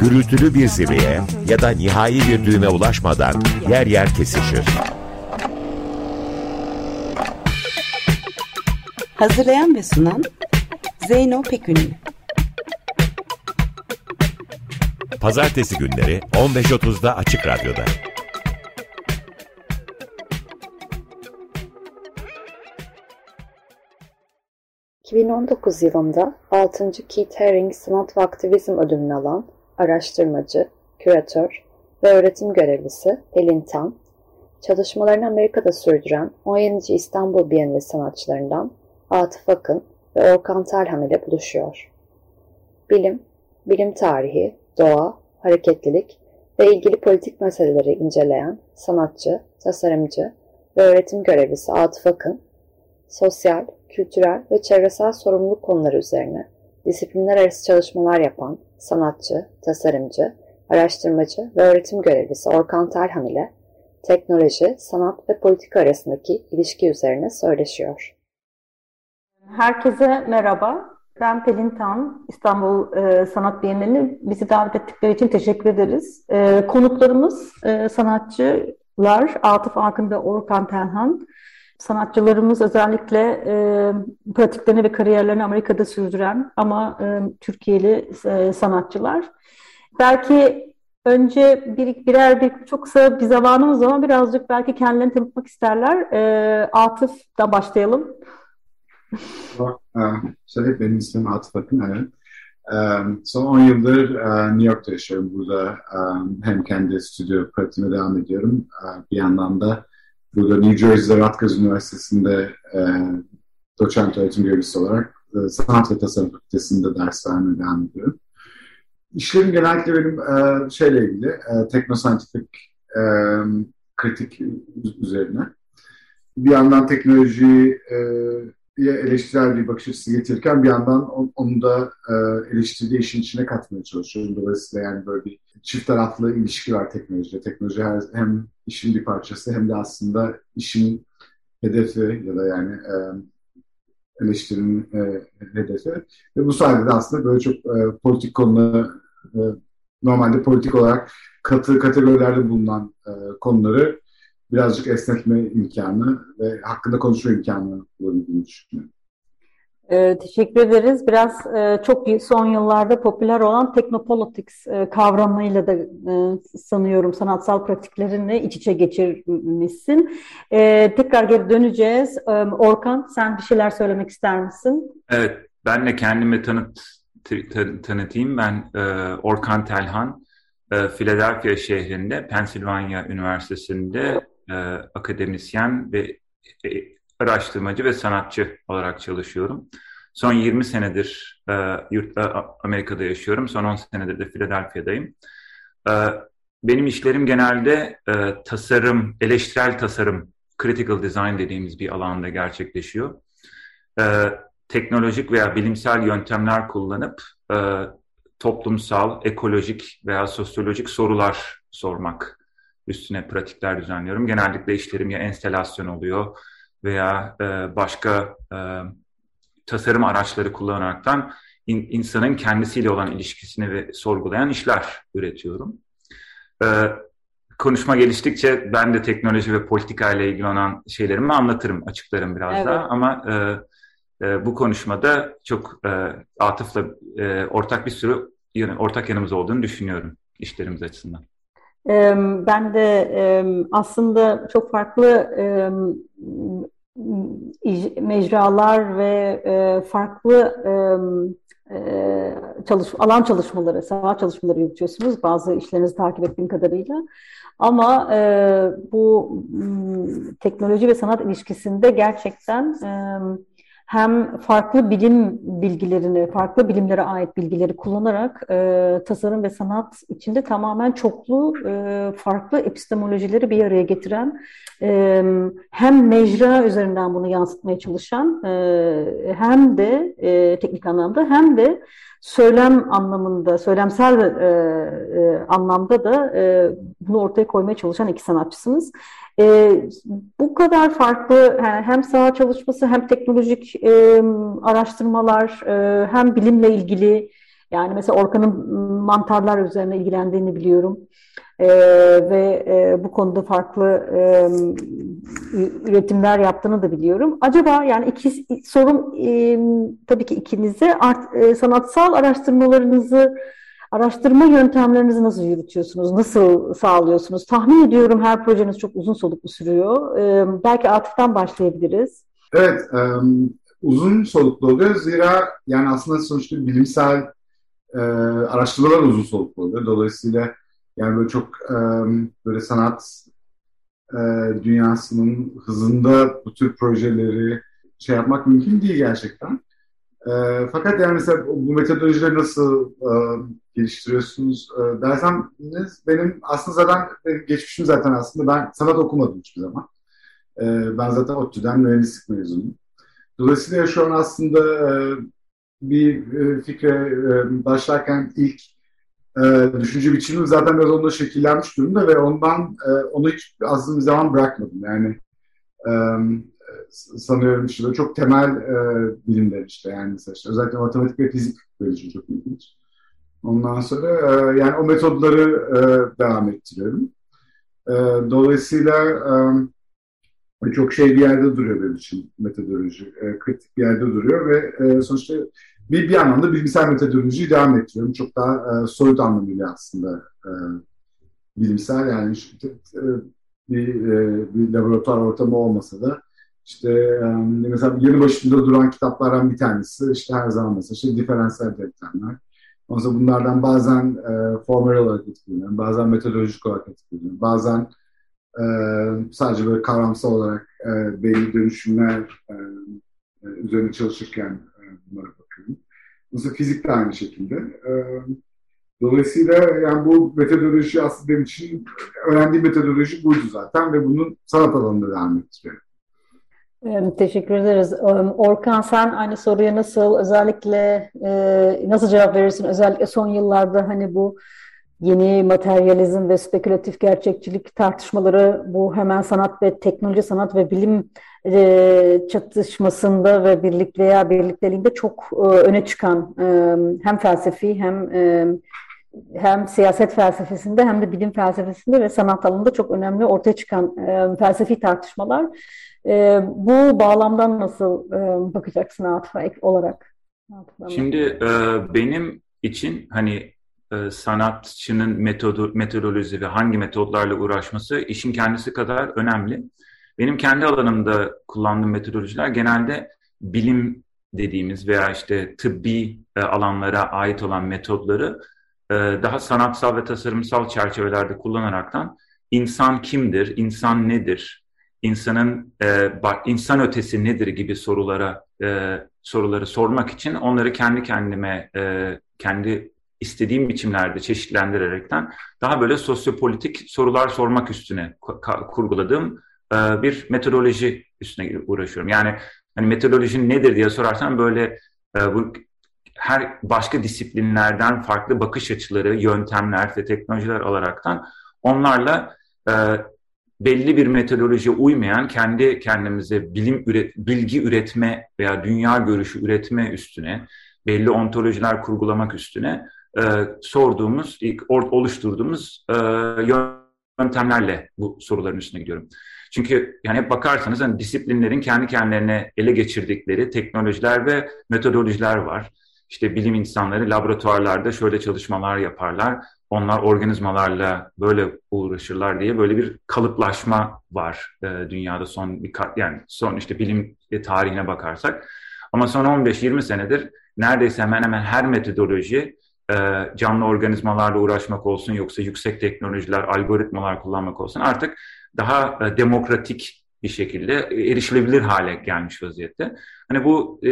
gürültülü bir zirveye ya da nihai bir düğüme ulaşmadan yer yer kesişir. Hazırlayan ve sunan Zeyno Pekünlü. Pazartesi günleri 15.30'da Açık Radyo'da. ...2019 yılında 6. Keith Haring Sanat ve Aktivizm ödülünü alan araştırmacı, küratör ve öğretim görevlisi Pelin Tan, çalışmalarını Amerika'da sürdüren 17. İstanbul Bienali sanatçılarından Atıf Akın ve Orkan Telhan ile buluşuyor. Bilim, bilim tarihi, doğa, hareketlilik ve ilgili politik meseleleri inceleyen sanatçı, tasarımcı ve öğretim görevlisi Atıf Akın, sosyal, kültürel ve çevresel sorumluluk konuları üzerine disiplinler arası çalışmalar yapan sanatçı, tasarımcı, araştırmacı ve öğretim görevlisi Orkan Telhan ile teknoloji, sanat ve politika arasındaki ilişki üzerine söyleşiyor. Herkese merhaba. Ben Pelin Tan, İstanbul e, Sanat Bienali. Bizi davet ettikleri için teşekkür ederiz. E, konuklarımız e, sanatçılar Atıf Akın ve Orkan Telhan. Sanatçılarımız özellikle e, pratiklerini ve kariyerlerini Amerika'da sürdüren ama e, Türkiye'li e, sanatçılar. Belki önce bir, birer bir çok kısa bir zamanımız ama birazcık belki kendilerini tanıtmak isterler. E, Atıf'da başlayalım. Şeref benim ismim Atıf Akın. Evet. Son 10 yıldır New York'ta yaşıyorum. Burada hem kendi stüdyo pratiğime devam ediyorum. Bir yandan da burada New Jersey'de Rutgers Üniversitesi'nde doçent öğretim görevlisi olarak Sanat ve Tasarım Fakültesi'nde ders vermeye devam ediyorum. İşlerim genellikle benim şeyle ilgili, teknoscientific kritik üzerine. Bir yandan teknoloji eleştirel bir bakış açısı getirirken bir yandan onu da e, eleştirdiği işin içine katmaya çalışıyorum. Dolayısıyla yani böyle bir çift taraflı ilişki var teknolojide. Teknoloji hem işin bir parçası hem de aslında işin hedefi ya da yani e, eleştirinin e, hedefi. Ve bu sayede de aslında böyle çok politik konuları normalde politik olarak katı kategorilerde bulunan konuları birazcık esnetme imkanı ve hakkında konuşma imkanı bulabildiğini düşünüyorum. Ee, teşekkür ederiz. Biraz e, çok son yıllarda popüler olan teknopolitics e, kavramıyla da e, sanıyorum sanatsal pratiklerini iç içe geçirmişsin. E, tekrar geri döneceğiz. E, Orkan sen bir şeyler söylemek ister misin? Evet, ben de kendimi tanıt, tanıtayım. Ben e, Orkan Telhan. E, Philadelphia şehrinde, Pennsylvania Üniversitesi'nde e, akademisyen ve e, araştırmacı ve sanatçı olarak çalışıyorum. Son 20 senedir e, yurt, e, Amerika'da yaşıyorum. Son 10 senedir de Philadelphia'dayım. E, benim işlerim genelde e, tasarım, eleştirel tasarım, critical design dediğimiz bir alanda gerçekleşiyor. E, teknolojik veya bilimsel yöntemler kullanıp e, toplumsal, ekolojik veya sosyolojik sorular sormak üstüne pratikler düzenliyorum. Genellikle işlerim ya enstelasyon oluyor veya e, başka e, tasarım araçları kullanaraktan in, insanın kendisiyle olan ilişkisini ve sorgulayan işler üretiyorum. E, konuşma geliştikçe ben de teknoloji ve politika ile ilgili olan şeylerimi anlatırım, açıklarım biraz evet. daha. Ama e, e, bu konuşmada çok e, Atıf'la e, ortak bir sürü ortak yanımız olduğunu düşünüyorum işlerimiz açısından. Ben de aslında çok farklı mecralar ve farklı çalış alan çalışmaları, saha çalışmaları yürütüyorsunuz bazı işlerinizi takip ettiğim kadarıyla. Ama bu teknoloji ve sanat ilişkisinde gerçekten hem farklı bilim bilgilerini, farklı bilimlere ait bilgileri kullanarak e, tasarım ve sanat içinde tamamen çoklu e, farklı epistemolojileri bir araya getiren e, hem mecra üzerinden bunu yansıtmaya çalışan e, hem de e, teknik anlamda hem de söylem anlamında, söylemsel e, e, anlamda da e, bunu ortaya koymaya çalışan iki sanatçısınız. E, bu kadar farklı hem saha çalışması hem teknolojik e, araştırmalar e, hem bilimle ilgili yani mesela Orkan'ın mantarlar üzerine ilgilendiğini biliyorum. E, ve e, bu konuda farklı e, üretimler yaptığını da biliyorum. Acaba yani iki sorum e, tabii ki ikinize art, e, sanatsal araştırmalarınızı Araştırma yöntemlerinizi nasıl yürütüyorsunuz? Nasıl sağlıyorsunuz? Tahmin ediyorum her projeniz çok uzun soluklu sürüyor. Belki Atıf'tan başlayabiliriz. Evet, uzun soluklu oluyor. Zira yani aslında sonuçta bilimsel araştırmalar uzun soluklu oluyor. Dolayısıyla yani böyle çok böyle sanat dünyasının hızında bu tür projeleri şey yapmak mümkün değil gerçekten. E, fakat yani mesela bu metodolojileri nasıl e, geliştiriyorsunuz e, dersem benim aslında zaten benim geçmişim zaten aslında ben sanat okumadım hiçbir zaman. E, ben zaten ODTÜ'den mühendislik mezunuyum. Dolayısıyla şu an aslında e, bir e, fikre e, başlarken ilk e, düşünce biçimim zaten biraz onda şekillenmiş durumda ve ondan e, onu hiç aslında bir zaman bırakmadım. Yani e, sanıyorum işte çok temel e, bilimler işte yani mesela işte özellikle matematik ve fizik için çok ilginç. Ondan sonra e, yani o metodları e, devam ettiriyorum. E, dolayısıyla e, çok şey bir yerde duruyor benim için metodoloji. E, kritik bir yerde duruyor ve e, sonuçta bir, bir anlamda bilimsel metodolojiyi devam ettiriyorum. Çok daha e, soyut anlamıyla aslında e, bilimsel yani işte, e, bir, e, bir laboratuvar ortamı olmasa da işte mesela yeni başında duran kitaplardan bir tanesi işte her zaman mesela işte diferansiyel denklemler. Ondan bunlardan bazen e, formel olarak etkileniyorum, bazen metodolojik olarak etkileniyorum, bazen e, sadece böyle kavramsal olarak e, belli dönüşümler e, üzerine çalışırken e, bunlara bakıyorum. Mesela fizik de aynı şekilde. E, dolayısıyla yani bu metodoloji aslında benim için öğrendiğim metodoloji buydu zaten ve bunun sanat alanında devam ettiriyorum. Teşekkür ederiz. Orkan sen aynı soruya nasıl özellikle nasıl cevap verirsin? Özellikle son yıllarda hani bu yeni materyalizm ve spekülatif gerçekçilik tartışmaları bu hemen sanat ve teknoloji, sanat ve bilim çatışmasında ve birlik veya birlikteliğinde çok öne çıkan hem felsefi hem hem siyaset felsefesinde hem de bilim felsefesinde ve sanat alanında çok önemli ortaya çıkan felsefi tartışmalar e, bu bağlamdan nasıl e, bakacaksın Atıf'a ek olarak? Şimdi e, benim için hani e, sanatçının metodu, metodoloji ve hangi metodlarla uğraşması işin kendisi kadar önemli. Benim kendi alanımda kullandığım metodolojiler genelde bilim dediğimiz veya işte tıbbi e, alanlara ait olan metodları e, daha sanatsal ve tasarımsal çerçevelerde kullanaraktan insan kimdir, insan nedir, insanın e, insan ötesi nedir gibi sorulara e, soruları sormak için onları kendi kendime e, kendi istediğim biçimlerde çeşitlendirerekten daha böyle sosyopolitik sorular sormak üstüne kurguladığım e, bir metodoloji üstüne uğraşıyorum. Yani hani metodoloji nedir diye sorarsan böyle e, bu her başka disiplinlerden farklı bakış açıları, yöntemler ve teknolojiler alaraktan onlarla e, belli bir metodolojiye uymayan kendi kendimize bilim üret, bilgi üretme veya dünya görüşü üretme üstüne belli ontolojiler kurgulamak üstüne e, sorduğumuz, ilk oluşturduğumuz e, yöntemlerle bu soruların üstüne gidiyorum. Çünkü yani bakarsanız hani disiplinlerin kendi kendilerine ele geçirdikleri teknolojiler ve metodolojiler var. İşte bilim insanları laboratuvarlarda şöyle çalışmalar yaparlar onlar organizmalarla böyle uğraşırlar diye böyle bir kalıplaşma var e, dünyada son bir yani son işte bilim tarihine bakarsak. Ama son 15-20 senedir neredeyse hemen hemen her metodoloji e, canlı organizmalarla uğraşmak olsun yoksa yüksek teknolojiler, algoritmalar kullanmak olsun artık daha e, demokratik bir şekilde erişilebilir hale gelmiş vaziyette. Hani bu e,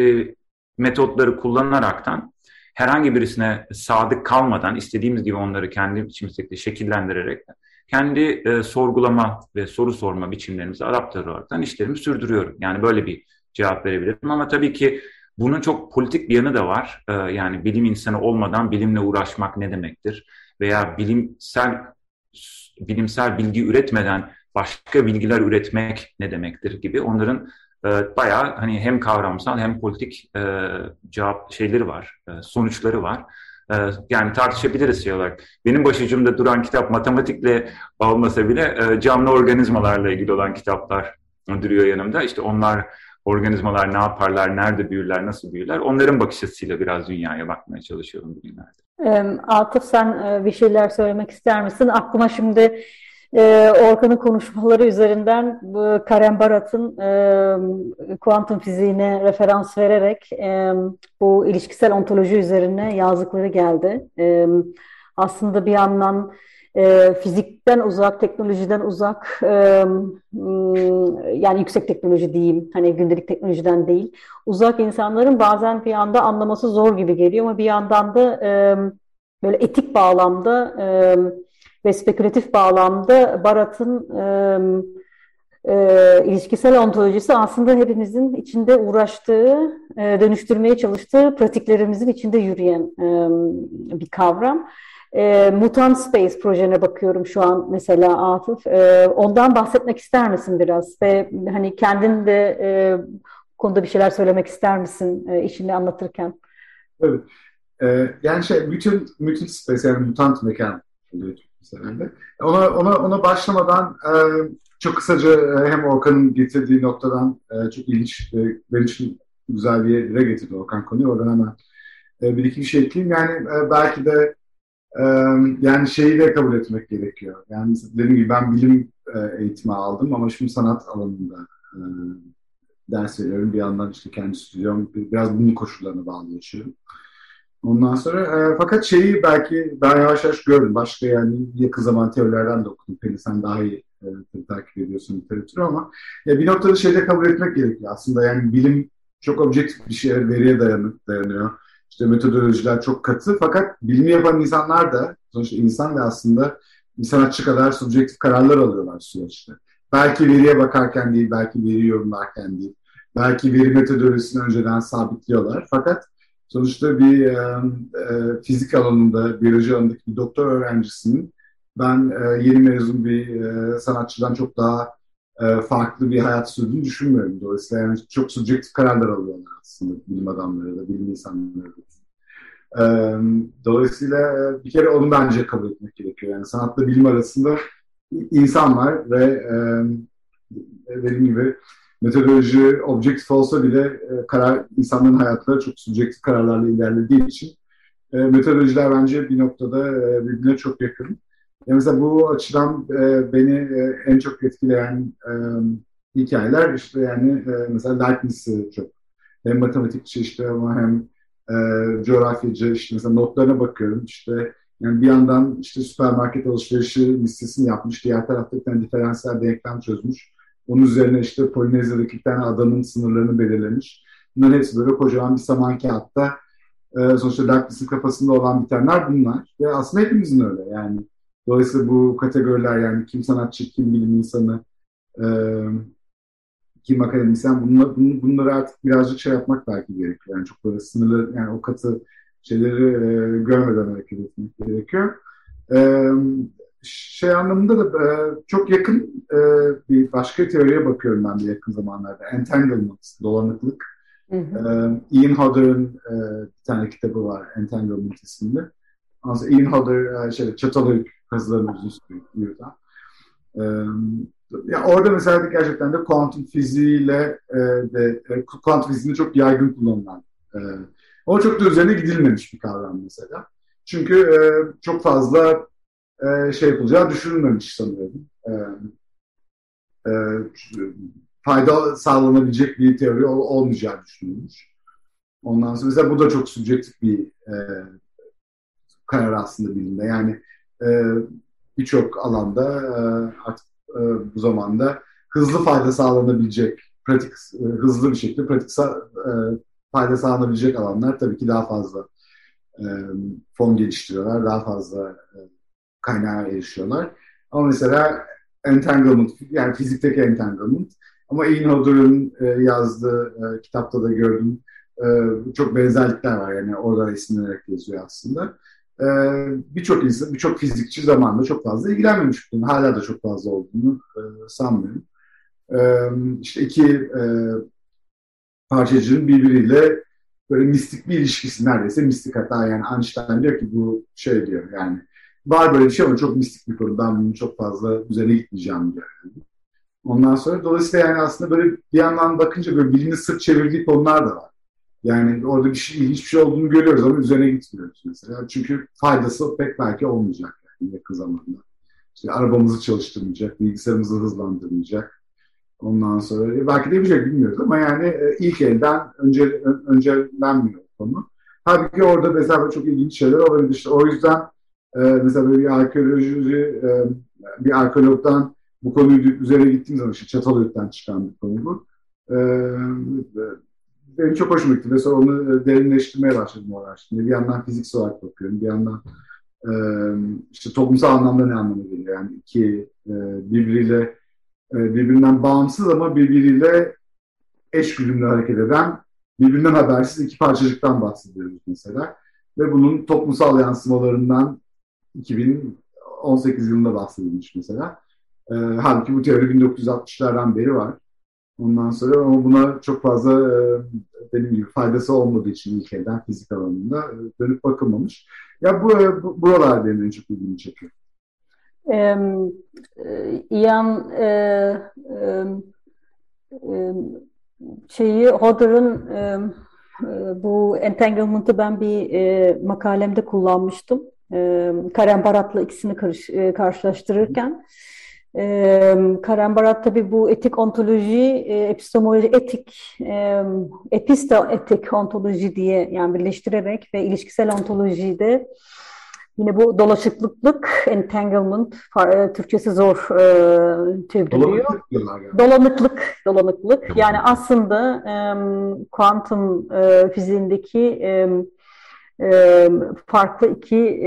metotları kullanaraktan herhangi birisine sadık kalmadan istediğimiz gibi onları kendi içimizdeki şekillendirerek kendi e, sorgulama ve soru sorma biçimlerimizi adapte olaraktan işlerimi sürdürüyorum. Yani böyle bir cevap verebilirim ama tabii ki bunun çok politik bir yanı da var. E, yani bilim insanı olmadan bilimle uğraşmak ne demektir? Veya bilimsel bilimsel bilgi üretmeden başka bilgiler üretmek ne demektir gibi onların e, bayağı hani hem kavramsal hem politik e, cevap şeyleri var, e, sonuçları var. E, yani tartışabiliriz şey olarak. Benim başucumda duran kitap matematikle olmasa bile e, canlı organizmalarla ilgili olan kitaplar duruyor yanımda. İşte onlar organizmalar ne yaparlar, nerede büyürler, nasıl büyürler onların bakış açısıyla biraz dünyaya bakmaya çalışıyorum bugünlerde. Atıf sen bir şeyler söylemek ister misin? Aklıma şimdi e, Orkan'ın konuşmaları üzerinden Karen Barat'ın e, kuantum fiziğine referans vererek e, bu ilişkisel ontoloji üzerine yazdıkları geldi. E, aslında bir yandan e, fizikten uzak, teknolojiden uzak, yani yüksek teknoloji diyeyim, hani gündelik teknolojiden değil, uzak insanların bazen bir anda anlaması zor gibi geliyor ama bir yandan da böyle etik bağlamda e, ve spekülatif bağlamda Barat'ın e, e, ilişkisel ontolojisi aslında hepimizin içinde uğraştığı, e, dönüştürmeye çalıştığı pratiklerimizin içinde yürüyen e, bir kavram. E, Mutant Space projene bakıyorum şu an mesela Atıf. E, ondan bahsetmek ister misin biraz? Ve hani kendin de e, konuda bir şeyler söylemek ister misin e, işini anlatırken? Evet. E, yani şey bütün Mutant Space yani mutant mekan oluyor herhalde. Ona, ona, ona başlamadan e, çok kısaca e, hem Orkan'ın getirdiği noktadan e, çok ilginç, e, benim için güzel bir yere getirdi Orkan konuyu. Oradan hemen e, bir iki şey ekleyeyim. Yani e, belki de e, yani şeyi de kabul etmek gerekiyor. Yani dediğim gibi ben bilim e, eğitimi aldım ama şimdi sanat alanında e, ders veriyorum. Bir yandan işte kendi stüdyom biraz bunun koşullarına bağlı yaşıyorum. Ondan sonra e, fakat şeyi belki ben yavaş yavaş gördüm. Başka yani yakın zaman teorilerden de okudum. Pelin sen daha iyi e, takip ediyorsun literatürü ama ya bir noktada şeyde kabul etmek gerekiyor. Aslında yani bilim çok objektif bir şey, veriye dayanır, dayanıyor. İşte metodolojiler çok katı fakat bilimi yapan insanlar da sonuçta insan ve aslında bir sanatçı kadar subjektif kararlar alıyorlar süreçte. Belki veriye bakarken değil, belki veri yorumlarken değil. Belki veri metodolojisini önceden sabitliyorlar. Fakat Sonuçta bir e, e, fizik alanında, biyoloji alanındaki bir doktor öğrencisinin ben e, yeni mezun bir e, sanatçıdan çok daha e, farklı bir hayat sürdüğünü düşünmüyorum. Dolayısıyla yani çok subjektif kararlar alıyorlar aslında bilim adamları da, bilim insanları da. E, dolayısıyla e, bir kere onu bence kabul etmek gerekiyor. Yani sanatla bilim arasında insan var ve e, dediğim gibi metodoloji objektif olsa bile e, karar insanların hayatları çok subjektif kararlarla ilerlediği için e, metodolojiler bence bir noktada e, birbirine çok yakın. Yani mesela bu açıdan e, beni e, en çok etkileyen e, hikayeler işte yani e, mesela Leibniz'i çok hem matematikçi işte ama hem e, coğrafyacı işte mesela notlarına bakıyorum işte yani bir yandan işte süpermarket alışverişi listesini yapmış, diğer tarafta bir tane diferansiyel denklem çözmüş. Onun üzerine işte Polinezya'daki bir tane adanın sınırlarını belirlemiş. Bunların hepsi böyle kocaman bir saman kağıtta e, sonuçta Leibniz'in kafasında olan bitenler bunlar. Ve aslında hepimizin öyle yani. Dolayısıyla bu kategoriler yani kim sanatçı, kim bilim insanı, e, kim akademisyen bunlar, bunları artık birazcık şey yapmak belki gerekiyor. Yani çok böyle sınırlı yani o katı şeyleri e, görmeden hareket etmek gerekiyor. E, şey anlamında da e, çok yakın e, bir başka teoriye bakıyorum ben de yakın zamanlarda. Entanglement, dolanıklık. Hı hı. E, Ian Hodder'ın e, bir tane kitabı var Entanglement isimli. Aslında Ian Hodder e, şey, çatalı kazıların uzun sürüyor. E, ya orada mesela gerçekten de kuantum fiziğiyle e, de e, kuantum fiziğinde çok yaygın kullanılan e, ama çok da üzerine gidilmemiş bir kavram mesela. Çünkü e, çok fazla e, şey yapılacağı düşünülmemiş sanıyorum. E, e, fayda sağlanabilecek bir teori ol, olmayacağı düşünülmüş. Ondan sonra mesela bu da çok subjektif bir e, karar aslında bilimde. Yani e, birçok alanda e, artık e, bu zamanda hızlı fayda sağlanabilecek, pratik e, hızlı bir şekilde pratik e, fayda sağlanabilecek alanlar tabii ki daha fazla e, fon geliştiriyorlar, daha fazla e, kaynağa erişiyorlar. Ama mesela entanglement, yani fizikteki entanglement ama Ian Hodder'ın yazdığı e, kitapta da gördüm. E, çok benzerlikler var yani oradan esinlenerek yazıyor aslında. E, birçok insan, birçok fizikçi zamanında çok fazla ilgilenmemiş. Hala da çok fazla olduğunu e, sanmıyorum. E, işte iki parçacığın birbiriyle böyle mistik bir ilişkisi neredeyse mistik hatta yani Einstein diyor ki bu şey diyor yani var böyle bir şey ama çok mistik bir konu ben bunu çok fazla üzerine gitmeyeceğim. Yani. Ondan sonra dolayısıyla yani aslında böyle bir yandan bakınca böyle bilini sırt çevirdiği konular da var. Yani orada bir şey, ilginç bir şey olduğunu görüyoruz ama üzerine gitmiyoruz mesela. Çünkü faydası pek belki olmayacak yani yakın zamanda. İşte arabamızı çalıştırmayacak, bilgisayarımızı hızlandırmayacak. Ondan sonra e, belki de yapacak bilmiyoruz ama yani e, ilk elden önce, öncelenmiyor konu. Halbuki orada mesela çok ilginç şeyler olabilir. İşte o yüzden e, mesela böyle bir arkeoloji, bir arkeologdan bu konuyu üzerine gittiğim zaman işte Çatalhöyük'ten çıkan bir konu bu. benim çok hoşuma gitti. Mesela onu derinleştirmeye başladım o araştırmayı. Bir yandan fiziksel olarak bakıyorum. Bir yandan işte toplumsal anlamda ne anlamı geliyor. Yani iki birbiriyle e, birbirinden bağımsız ama birbiriyle eş güdümlü hareket eden, birbirinden habersiz iki parçacıktan bahsediyoruz mesela. Ve bunun toplumsal yansımalarından 2018 yılında bahsedilmiş mesela. E, halbuki bu teori 1960'lardan beri var. Ondan sonra ama buna çok fazla e, dediğim gibi faydası olmadığı için ilkelden fizik alanında e, dönüp bakılmamış. Ya bu, bu buralar benim en çok ilgimi çekiyor. Ian e, e, e, şeyi Hodder'ın e, bu entanglement'ı ben bir e, makalemde kullanmıştım. E, Karen Barat'la ikisini karış, e, karşılaştırırken. E, Karen Barat tabi bu etik ontoloji, e, epistemoloji, etik, e, episte etik ontoloji diye yani birleştirerek ve ilişkisel ontolojide Yine bu dolaşıklık, entanglement, Türkçesi zor e, çevriliyor. Dolanıklık, dolanıklık. Yani aslında e, kuantum e, fiziğindeki e, farklı iki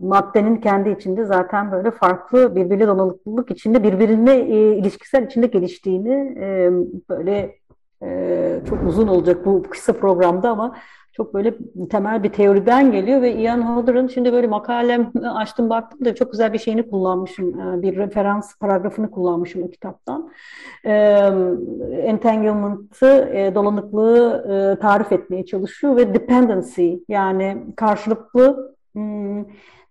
maddenin kendi içinde zaten böyle farklı birbirine dolanıklılık içinde birbirine ilişkisel içinde geliştiğini böyle çok uzun olacak bu kısa programda ama çok böyle temel bir teoriden geliyor ve Ian Hodder'ın şimdi böyle makalem açtım baktım da çok güzel bir şeyini kullanmışım. E, bir referans paragrafını kullanmışım o kitaptan. E, entanglement'ı, e, dolanıklığı tarif etmeye çalışıyor ve dependency yani karşılıklı hmm,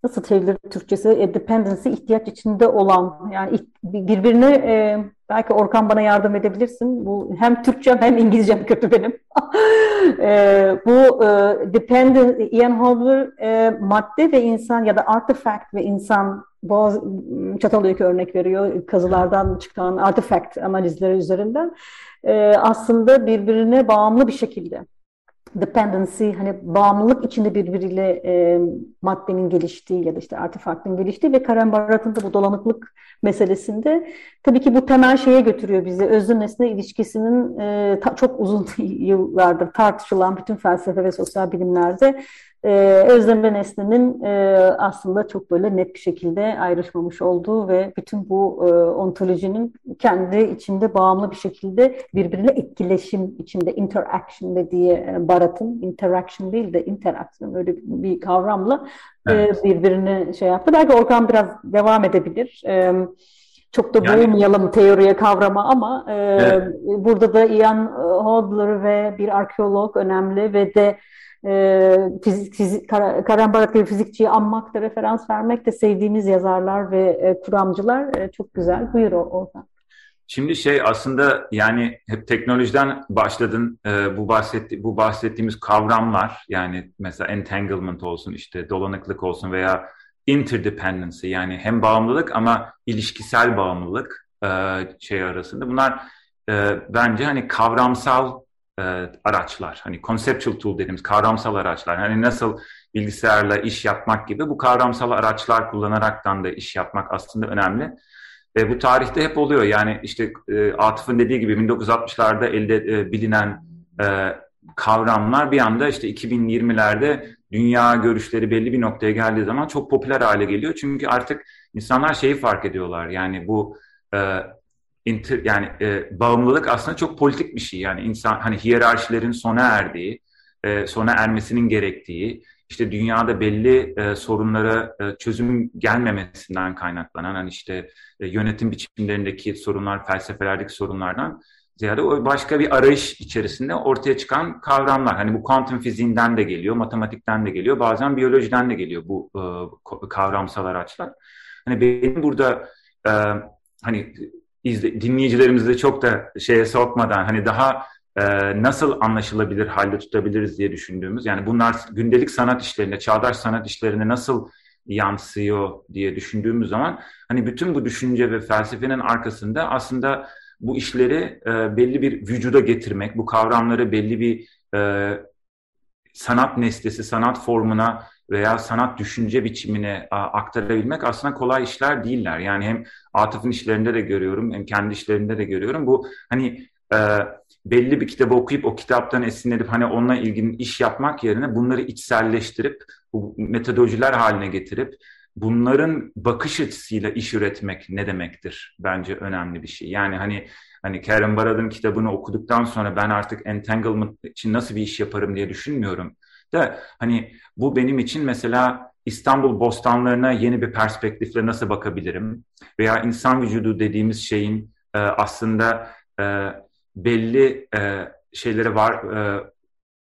nasıl çevrilir Türkçesi? E, dependency ihtiyaç içinde olan yani birbirine e, belki Orkan bana yardım edebilirsin. Bu hem Türkçem hem İngilizcem kötü benim. e, bu e, dependent Ian Hodler e, madde ve insan ya da artifact ve insan Boğaz Çatalhöyük örnek veriyor kazılardan çıkan artifact analizleri üzerinden e, aslında birbirine bağımlı bir şekilde dependency hani bağımlılık içinde birbiriyle e, maddenin geliştiği ya da işte artefaktın geliştiği ve Karen Barrett'ın da bu dolanıklık meselesinde tabii ki bu temel şeye götürüyor bizi. Özne nesne ilişkisinin e, ta, çok uzun yıllardır tartışılan bütün felsefe ve sosyal bilimlerde e, özlem nesnenin e, aslında çok böyle net bir şekilde ayrışmamış olduğu ve bütün bu e, ontolojinin kendi içinde bağımlı bir şekilde birbiriyle etkileşim içinde interaction dediği e, Barat'ın interaction değil de interaction öyle bir kavramla e, evet. e, birbirini şey yaptı. Belki Orkan biraz devam edebilir. E, çok da yani, boğulmayalım teoriye kavrama ama e, evet. burada da Ian Hodler ve bir arkeolog önemli ve de e, fizik, fizik, Karambarat gibi fizikçiyi anmak da referans vermek de sevdiğimiz yazarlar ve e, kuramcılar e, çok güzel. Buyur Orhan. Şimdi şey aslında yani hep teknolojiden başladın e, bu bahsetti bu bahsettiğimiz kavramlar yani mesela entanglement olsun işte dolanıklık olsun veya interdependency yani hem bağımlılık ama ilişkisel bağımlılık e, şey arasında bunlar e, bence hani kavramsal e, araçlar. Hani conceptual tool dediğimiz kavramsal araçlar. Hani nasıl bilgisayarla iş yapmak gibi bu kavramsal araçlar kullanaraktan da iş yapmak aslında önemli. e, bu tarihte hep oluyor. Yani işte e, Atıf'ın dediği gibi 1960'larda elde e, bilinen e, kavramlar bir anda işte 2020'lerde dünya görüşleri belli bir noktaya geldiği zaman çok popüler hale geliyor. Çünkü artık insanlar şeyi fark ediyorlar. Yani bu e, inter, yani e, bağımlılık aslında çok politik bir şey. Yani insan hani hiyerarşilerin sona erdiği, e, sona ermesinin gerektiği, işte dünyada belli e, sorunlara e, çözüm gelmemesinden kaynaklanan hani işte e, yönetim biçimlerindeki sorunlar, felsefelerdeki sorunlardan ziyade o başka bir arayış içerisinde ortaya çıkan kavramlar. Hani bu kuantum fiziğinden de geliyor, matematikten de geliyor, bazen biyolojiden de geliyor bu e, kavramsal araçlar. Hani benim burada e, hani izle, dinleyicilerimizi de çok da şeye sokmadan hani daha e, nasıl anlaşılabilir halde tutabiliriz diye düşündüğümüz yani bunlar gündelik sanat işlerinde, çağdaş sanat işlerinde nasıl yansıyor diye düşündüğümüz zaman hani bütün bu düşünce ve felsefenin arkasında aslında bu işleri e, belli bir vücuda getirmek, bu kavramları belli bir e, sanat nesnesi, sanat formuna veya sanat düşünce biçimine aktarabilmek aslında kolay işler değiller. Yani hem Atıf'ın işlerinde de görüyorum, hem kendi işlerinde de görüyorum. Bu hani e, belli bir kitabı okuyup o kitaptan esinlenip hani onunla ilgili iş yapmak yerine bunları içselleştirip bu metodolojiler haline getirip bunların bakış açısıyla iş üretmek ne demektir bence önemli bir şey. Yani hani hani Karen Barad'ın kitabını okuduktan sonra ben artık entanglement için nasıl bir iş yaparım diye düşünmüyorum. Da hani bu benim için mesela İstanbul bostanlarına yeni bir perspektifle nasıl bakabilirim? Veya insan vücudu dediğimiz şeyin e, aslında e, belli e, şeyleri var, e,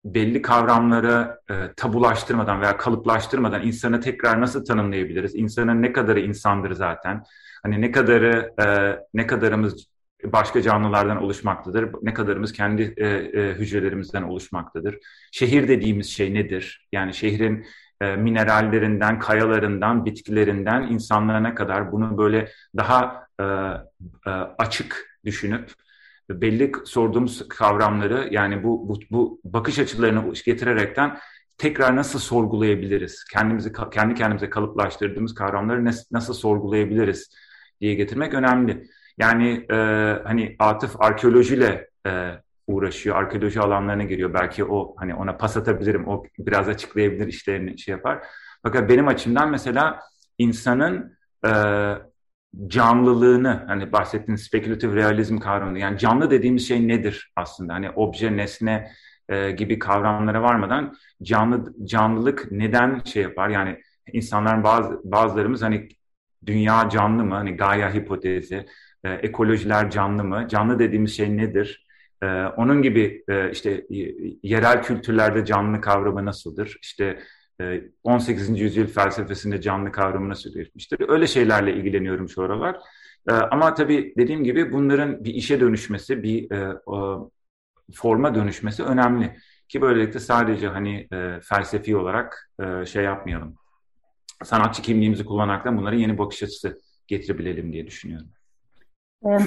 belli kavramları e, tabulaştırmadan veya kalıplaştırmadan insanı tekrar nasıl tanımlayabiliriz? İnsanın ne kadarı insandır zaten? Hani ne kadarı e, ne kadarımız başka canlılardan oluşmaktadır? Ne kadarımız kendi e, e, hücrelerimizden oluşmaktadır? Şehir dediğimiz şey nedir? Yani şehrin e, minerallerinden, kayalarından, bitkilerinden insanlarına kadar bunu böyle daha e, e, açık düşünüp belli sorduğumuz kavramları yani bu, bu, bu bakış açılarını getirerekten tekrar nasıl sorgulayabiliriz? Kendimizi kendi kendimize kalıplaştırdığımız kavramları nasıl sorgulayabiliriz diye getirmek önemli. Yani e, hani Atıf arkeolojiyle e, uğraşıyor, arkeoloji alanlarına giriyor. Belki o hani ona pas atabilirim, o biraz açıklayabilir işlerini şey yapar. Fakat benim açımdan mesela insanın e, canlılığını hani bahsettiğiniz spekülatif realizm kavramı yani canlı dediğimiz şey nedir aslında hani obje nesne e, gibi kavramlara varmadan canlı canlılık neden şey yapar yani insanların bazı bazılarımız hani dünya canlı mı hani Gaia hipotezi e, ekolojiler canlı mı canlı dediğimiz şey nedir e, onun gibi e, işte yerel kültürlerde canlı kavramı nasıldır işte 18. Ee, yüzyıl felsefesinde canlı kavramına sürdürmüştür. Öyle şeylerle ilgileniyorum şu aralar. Ee, ama tabii dediğim gibi bunların bir işe dönüşmesi, bir e, forma dönüşmesi önemli. Ki böylelikle sadece hani e, felsefi olarak e, şey yapmayalım. Sanatçı kimliğimizi kullanarak da bunlara yeni bakış açısı getirebilelim diye düşünüyorum.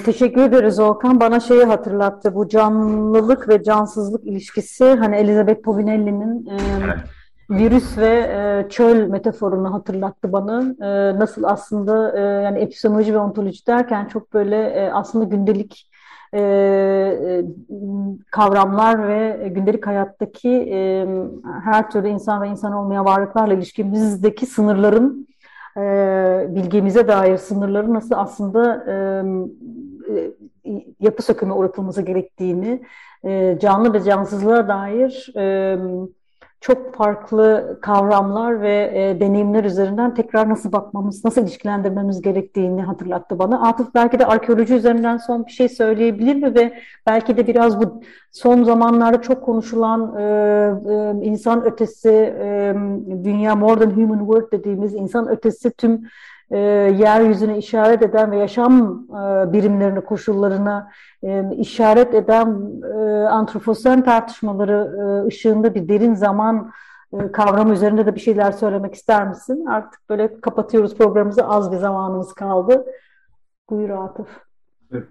Teşekkür ederiz Volkan. Bana şeyi hatırlattı. Bu canlılık ve cansızlık ilişkisi hani Elizabeth Povinelli'nin evet virüs ve e, çöl metaforunu hatırlattı bana. E, nasıl aslında e, yani epistemoloji ve ontoloji derken çok böyle e, aslında gündelik e, e, kavramlar ve gündelik hayattaki e, her türlü insan ve insan olmayan varlıklarla ilişkimizdeki sınırların e, bilgimize dair sınırları nasıl aslında e, yapı söküme uğratılması gerektiğini, e, canlı ve cansızlığa dair e, çok farklı kavramlar ve e, deneyimler üzerinden tekrar nasıl bakmamız, nasıl ilişkilendirmemiz gerektiğini hatırlattı bana. Atıf belki de arkeoloji üzerinden son bir şey söyleyebilir mi ve belki de biraz bu son zamanlarda çok konuşulan e, e, insan ötesi, e, dünya more than human world dediğimiz insan ötesi tüm e, yeryüzüne işaret eden ve yaşam e, birimlerini, koşullarına e, işaret eden e, antroposen tartışmaları e, ışığında bir derin zaman e, kavramı üzerinde de bir şeyler söylemek ister misin? Artık böyle kapatıyoruz programımızı, az bir zamanımız kaldı. Buyur Atıf. Evet,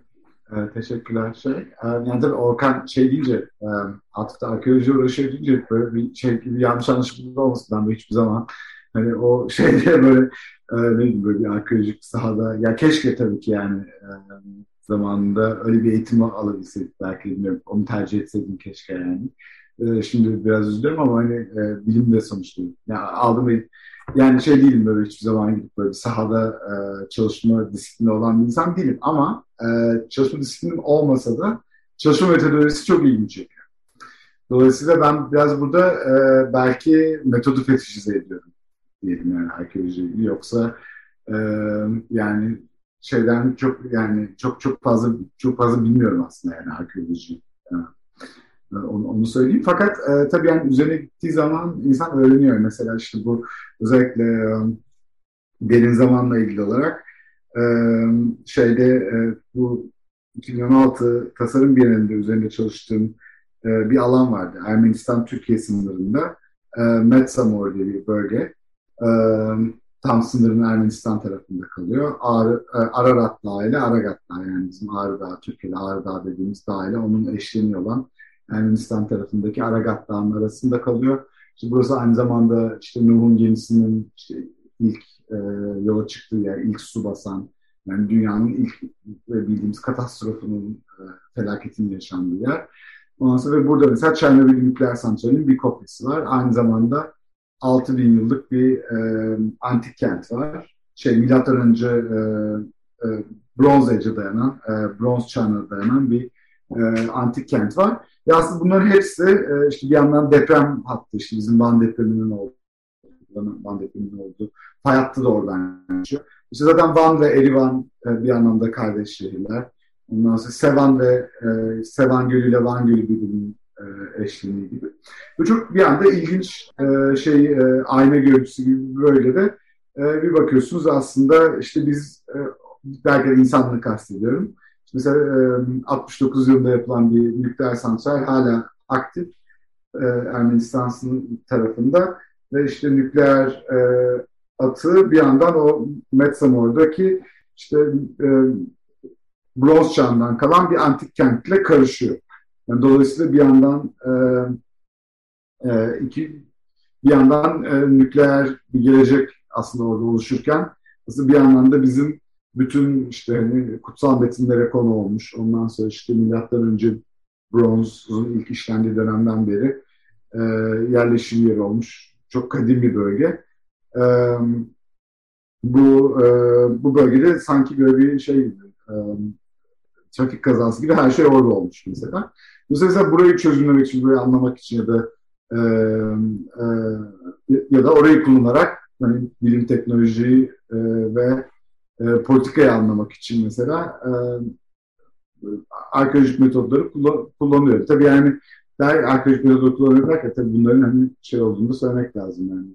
e, teşekkürler. Şey, e, yani tabii Orkan şey deyince, e, Atıf'ta arkeoloji uğraşıyor deyince böyle bir şey gibi yanlış anlaşılma olmasın ben hiçbir zaman hani o şeyde böyle e, ne böyle bir arkeolojik sahada ya keşke tabii ki yani e, zamanında öyle bir eğitim alabilseydik belki bilmiyorum onu tercih etseydim keşke yani. E, şimdi biraz üzülüyorum ama hani e, bilim de sonuçta yani aldım yani şey değilim böyle hiçbir zaman gidip böyle sahada e, çalışma disiplini olan bir insan değilim ama e, çalışma disiplinim olmasa da çalışma metodolojisi çok ilginç çekiyor. Dolayısıyla ben biraz burada e, belki metodu fetişize ediyorum diyelim yani arkeoloji. Yoksa e, yani şeyden çok yani çok çok fazla çok fazla bilmiyorum aslında yani arkeoloji. Yani, onu, onu söyleyeyim. Fakat e, tabii yani üzerine gittiği zaman insan öğreniyor. Mesela işte bu özellikle e, derin zamanla ilgili olarak e, şeyde e, bu 2016 tasarım bienalinde üzerinde çalıştığım e, bir alan vardı. Ermenistan-Türkiye sınırında e, Metsamor diye bir bölge. E, tam sınırın Ermenistan tarafında kalıyor. Ağrı, e, Ararat Dağı ile Aragat Dağı yani bizim Ağrı Dağı, Türkiye'de Ağrı Dağı dediğimiz dağ ile onun eşliğini olan Ermenistan tarafındaki Aragat Dağı'nın arasında kalıyor. İşte burası aynı zamanda işte Nuh'un gemisinin işte ilk e, yola çıktığı yer, ilk su basan, yani dünyanın ilk bildiğimiz katastrofunun e, felaketinin yaşandığı yer. Ondan sonra burada mesela Çernobil nükleer santralinin bir kopyası var. Aynı zamanda 6000 yıllık bir e, antik kent var. Şey milattan önce e, e, Bronz Age'e dayanan, e, Bronz çağına dayanan bir e, antik kent var. Ve aslında bunların hepsi e, işte bir yandan deprem hattı, işte bizim Van depreminin olduğu, Van depreminin olduğu, fay hattı da oradan geçiyor. İşte zaten Van ve Erivan e, bir anlamda kardeş şehirler. Ondan sonra Sevan ve e, Sevan Gölü ile Van Gölü birbirinin e, eşliği gibi. Bu çok bir anda ilginç e, şey e, ayna görüntüsü gibi böyle de bir bakıyorsunuz aslında işte biz e, derken insanlığı kastediyorum. Mesela e, 69 yılında yapılan bir nükleer santral hala aktif e, tarafında ve işte nükleer e, atı bir yandan o Metsamor'daki işte e, bronz çağından kalan bir antik kentle karışıyor. Yani dolayısıyla bir yandan e, e, iki bir yandan e, nükleer bir gelecek aslında orada oluşurken aslında bir yandan da bizim bütün işte hani kutsal metinlere konu olmuş. Ondan sonra işte milattan önce bronzun ilk işlendiği dönemden beri e, yerleşim yeri olmuş. Çok kadim bir bölge. E, bu e, bu bölgede sanki böyle bir şey gibi e, trafik kazası gibi her şey orada olmuş mesela. Mesela burayı çözümlemek için, burayı anlamak için ya da e, e, ya da orayı kullanarak hani bilim, teknolojiyi e, ve e, politikayı anlamak için mesela e, arkeolojik metotları kullan, kullanıyor. Tabii yani der, arkeolojik metotları kullanıyor derken tabii bunların hani şey olduğunu söylemek lazım yani.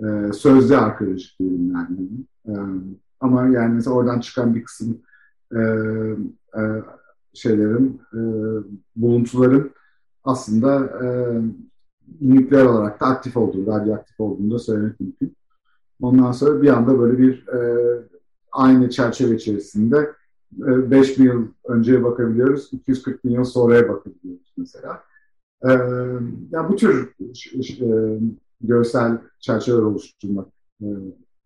E, sözde arkeolojik diyelim yani. E, ama yani mesela oradan çıkan bir kısım e, e, şeylerin, e, buluntuların aslında e, nükleer olarak da aktif olduğu, radyoaktif olduğunu da söylemek mümkün. Ondan sonra bir anda böyle bir e, aynı çerçeve içerisinde e, 5 bin yıl önceye bakabiliyoruz, 240 bin yıl sonraya bakabiliyoruz mesela. E, yani bu tür e, görsel çerçeveler oluşturmak e,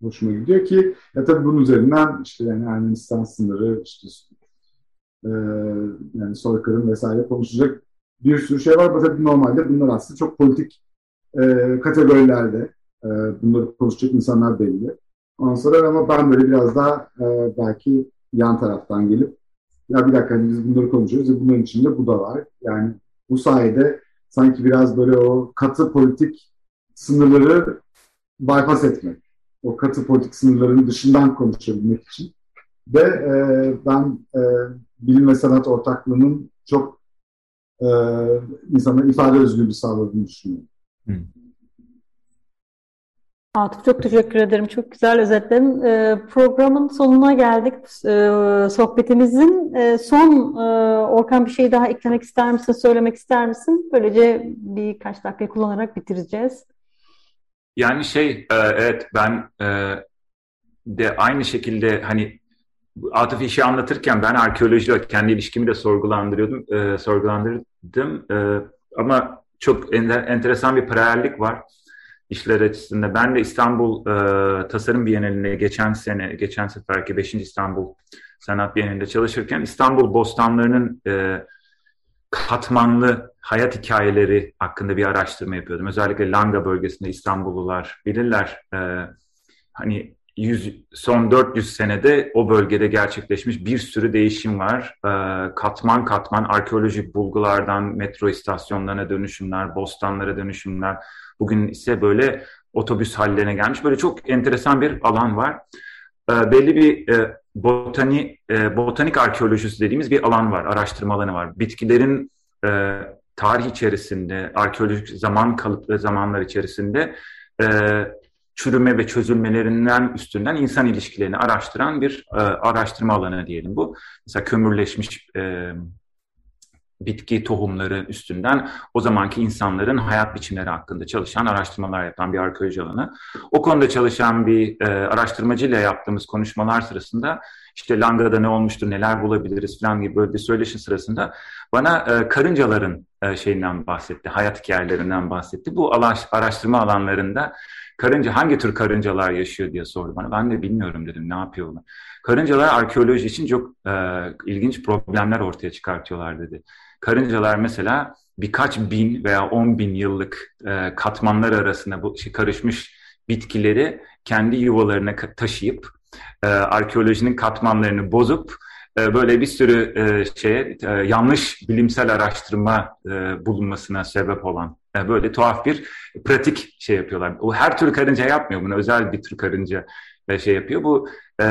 hoşuma gidiyor ki ya tabii bunun üzerinden işte yani Ermenistan sınırı işte e, yani soykırım vesaire konuşacak bir sürü şey var. Tabii normalde bunlar aslında çok politik e, kategorilerde e, bunları konuşacak insanlar belli. Ondan sonra ama ben böyle biraz daha e, belki yan taraftan gelip ya bir dakika hani biz bunları konuşuyoruz ve bunların içinde bu da var. Yani bu sayede sanki biraz böyle o katı politik sınırları bypass etmek. O katı politik sınırların dışından konuşabilmek için. Ve e, ben e, bilim ve sanat ortaklığının çok e, insana ifade özgürlüğü sağladığını düşünüyorum. Hı. Atıf çok teşekkür ederim. Çok güzel özetledin. E, programın sonuna geldik. E, sohbetimizin e, son e, Orkan bir şey daha eklemek ister misin, söylemek ister misin? Böylece birkaç dakika kullanarak bitireceğiz. Yani şey, e, evet ben e, de aynı şekilde hani Atıf işi anlatırken ben arkeolojiyle kendi ilişkimi de sorgulandırıyordum, e, sorgulandırdım. E, ama çok enter, enteresan bir paralellik var. işler açısında. Ben de İstanbul e, Tasarım Bienalinde geçen sene, geçen seferki 5. İstanbul Sanat Bienalinde çalışırken İstanbul bostanlarının e, katmanlı hayat hikayeleri hakkında bir araştırma yapıyordum. Özellikle Langa bölgesinde İstanbullular bilirler. E, hani 100, son 400 senede o bölgede gerçekleşmiş bir sürü değişim var. E, katman katman arkeolojik bulgulardan metro istasyonlarına dönüşümler, bostanlara dönüşümler. Bugün ise böyle otobüs hallerine gelmiş. Böyle çok enteresan bir alan var. E, belli bir e, botani, e, botanik arkeolojisi dediğimiz bir alan var, araştırma alanı var. Bitkilerin e, tarih içerisinde, arkeolojik zaman kalıplı zamanlar içerisinde e, çürüme ve çözülmelerinden üstünden insan ilişkilerini araştıran bir e, araştırma alanı diyelim bu. Mesela kömürleşmiş e, bitki tohumları üstünden o zamanki insanların hayat biçimleri hakkında çalışan araştırmalar yapan bir arkeoloji alanı. O konuda çalışan bir e, araştırmacıyla yaptığımız konuşmalar sırasında işte Langa'da ne olmuştur, neler bulabiliriz falan gibi böyle bir söyleşi sırasında bana e, karıncaların e, şeyinden bahsetti, hayat hikayelerinden bahsetti. Bu araştırma alanlarında karınca hangi tür karıncalar yaşıyor diye sordu bana. Ben de bilmiyorum dedim ne yapıyorlar. Karıncalar arkeoloji için çok e, ilginç problemler ortaya çıkartıyorlar dedi. Karıncalar mesela birkaç bin veya on bin yıllık e, katmanlar arasında bu şey, karışmış bitkileri kendi yuvalarına taşıyıp e, arkeolojinin katmanlarını bozup e, böyle bir sürü e, şeye e, yanlış bilimsel araştırma e, bulunmasına sebep olan e, böyle tuhaf bir pratik şey yapıyorlar. O her tür karınca yapmıyor bunu özel bir tür karınca e, şey yapıyor. Bu e,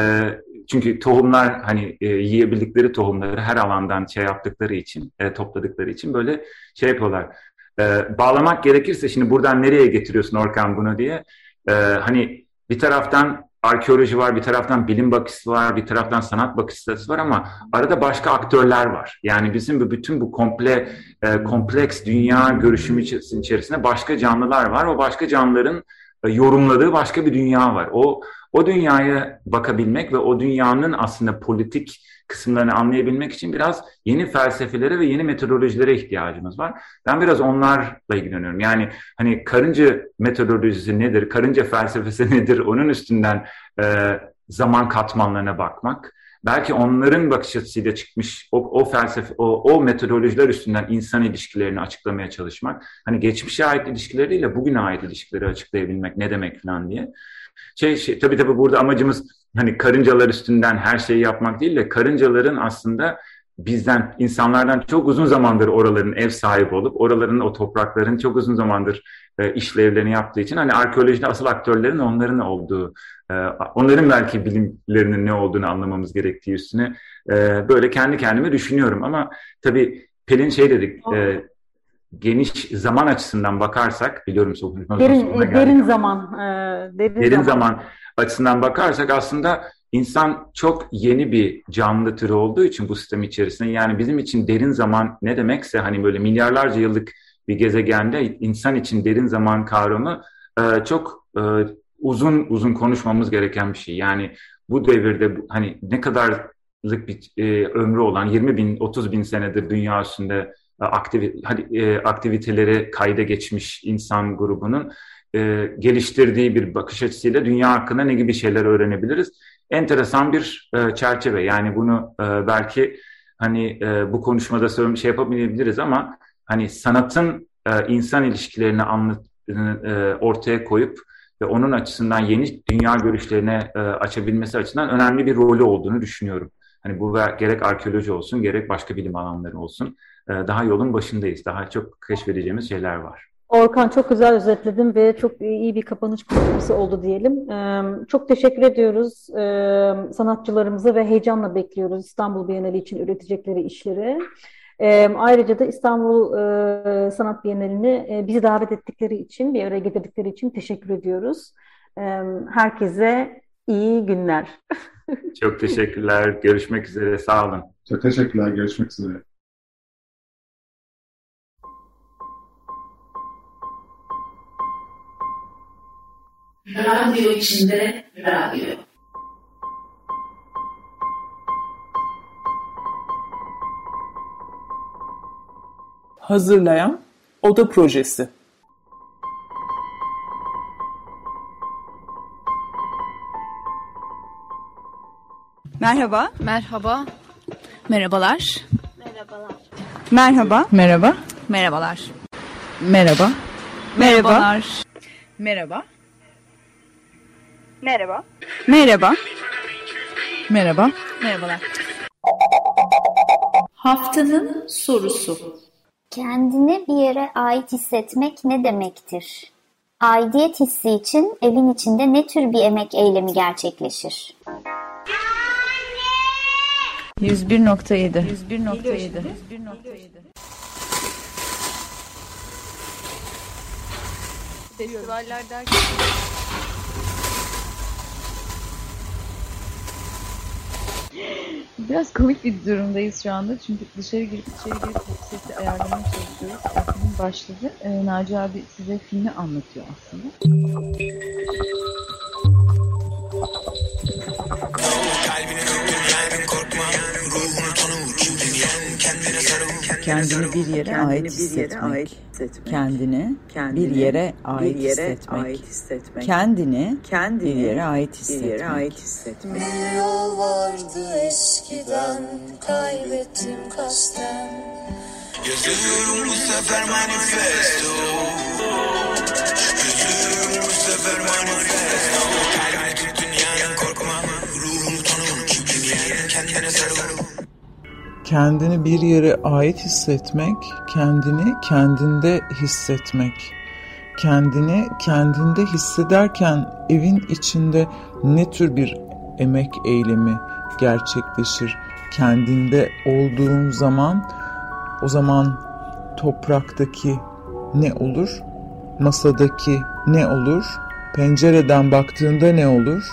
çünkü tohumlar hani e, yiyebildikleri tohumları her alandan şey yaptıkları için, e, topladıkları için böyle şey yapıyorlar. E, bağlamak gerekirse şimdi buradan nereye getiriyorsun Orkan bunu diye. E, hani bir taraftan arkeoloji var, bir taraftan bilim bakışı var, bir taraftan sanat bakışı var ama arada başka aktörler var. Yani bizim bu bütün bu komple e, kompleks dünya görüşümü içerisinde başka canlılar var. O başka canlıların e, yorumladığı başka bir dünya var. O o dünyaya bakabilmek ve o dünyanın aslında politik kısımlarını anlayabilmek için biraz yeni felsefelere ve yeni metodolojilere ihtiyacımız var. Ben biraz onlarla ilgileniyorum. Yani hani karınca metodolojisi nedir, karınca felsefesi nedir, onun üstünden e, zaman katmanlarına bakmak. Belki onların bakış açısıyla çıkmış o, o felsefe, o, o metodolojiler üstünden insan ilişkilerini açıklamaya çalışmak. Hani geçmişe ait ilişkileriyle bugüne ait ilişkileri açıklayabilmek ne demek falan diye. Şey, şey tabii tabii burada amacımız hani karıncalar üstünden her şeyi yapmak değil de karıncaların aslında bizden, insanlardan çok uzun zamandır oraların ev sahibi olup oraların o toprakların çok uzun zamandır e, işlevlerini yaptığı için hani arkeolojide asıl aktörlerin onların olduğu, e, onların belki bilimlerinin ne olduğunu anlamamız gerektiği üstüne e, böyle kendi kendime düşünüyorum. Ama tabii Pelin şey dedik, e, geniş zaman açısından bakarsak, biliyorum sohbetin derin, e, derin zaman, e, derin, derin zaman. zaman açısından bakarsak aslında insan çok yeni bir canlı türü olduğu için bu sistem içerisinde yani bizim için derin zaman ne demekse hani böyle milyarlarca yıllık bir gezegende insan için derin zaman kavramı e, çok e, uzun uzun konuşmamız gereken bir şey. Yani bu devirde hani ne kadarlık bir e, ömrü olan 20 bin 30 bin senedir dünya üstünde aktiviteleri kayda geçmiş insan grubunun e, geliştirdiği bir bakış açısıyla dünya hakkında ne gibi şeyler öğrenebiliriz? Enteresan bir e, çerçeve. Yani bunu e, belki hani e, bu konuşmada söyle şey yapamayabiliriz ama hani sanatın e, insan ilişkilerini anlat, e, ortaya koyup ve onun açısından yeni dünya görüşlerine e, açabilmesi açısından önemli bir rolü olduğunu düşünüyorum. Hani bu gerek arkeoloji olsun gerek başka bilim alanları olsun e, daha yolun başındayız. Daha çok keşfedeceğimiz şeyler var. Orkan çok güzel özetledin ve çok iyi bir kapanış konuşması oldu diyelim. Çok teşekkür ediyoruz sanatçılarımıza ve heyecanla bekliyoruz İstanbul Bienali için üretecekleri işleri. Ayrıca da İstanbul Sanat Bienalini bizi davet ettikleri için, bir araya getirdikleri için teşekkür ediyoruz. Herkese iyi günler. Çok teşekkürler. Görüşmek üzere. Sağ olun. Çok teşekkürler. Görüşmek üzere. Radyo içinde radyo. Hazırlayan Oda Projesi Merhaba. Merhaba. Merhabalar. Merhabalar. Merhaba. Merhaba. Merhabalar. Merhaba. Merhabalar. Merhaba. Merhaba. Merhaba. Merhaba. Merhabalar. Haftanın sorusu. Kendini bir yere ait hissetmek ne demektir? Aidiyet hissi için evin içinde ne tür bir emek eylemi gerçekleşir? 101.7 101.7 101.7 Festivaller derken Biraz komik bir durumdayız şu anda çünkü dışarı girip içeri girip sesi ayarlamaya çalışıyoruz. Film başladı. Ee, Naci abi size filmi anlatıyor aslında. Kendini bir yere ait hissetmek. Kendini bir yere ait hissetmek. Kendini bir yere ait hissetmek. Bir yol vardı eskiden kaybettim kasten. Yazıyorum bu sefer manifesto. Yazıyorum bu sefer manifesto. Kalbini tut dünyadan korkma Ruhunu tanı Kimliğin yer kendine sarıl Kendini bir yere ait hissetmek, kendini kendinde hissetmek. Kendini kendinde hissederken evin içinde ne tür bir emek eylemi gerçekleşir? Kendinde olduğun zaman o zaman topraktaki ne olur? Masadaki ne olur? Pencereden baktığında ne olur?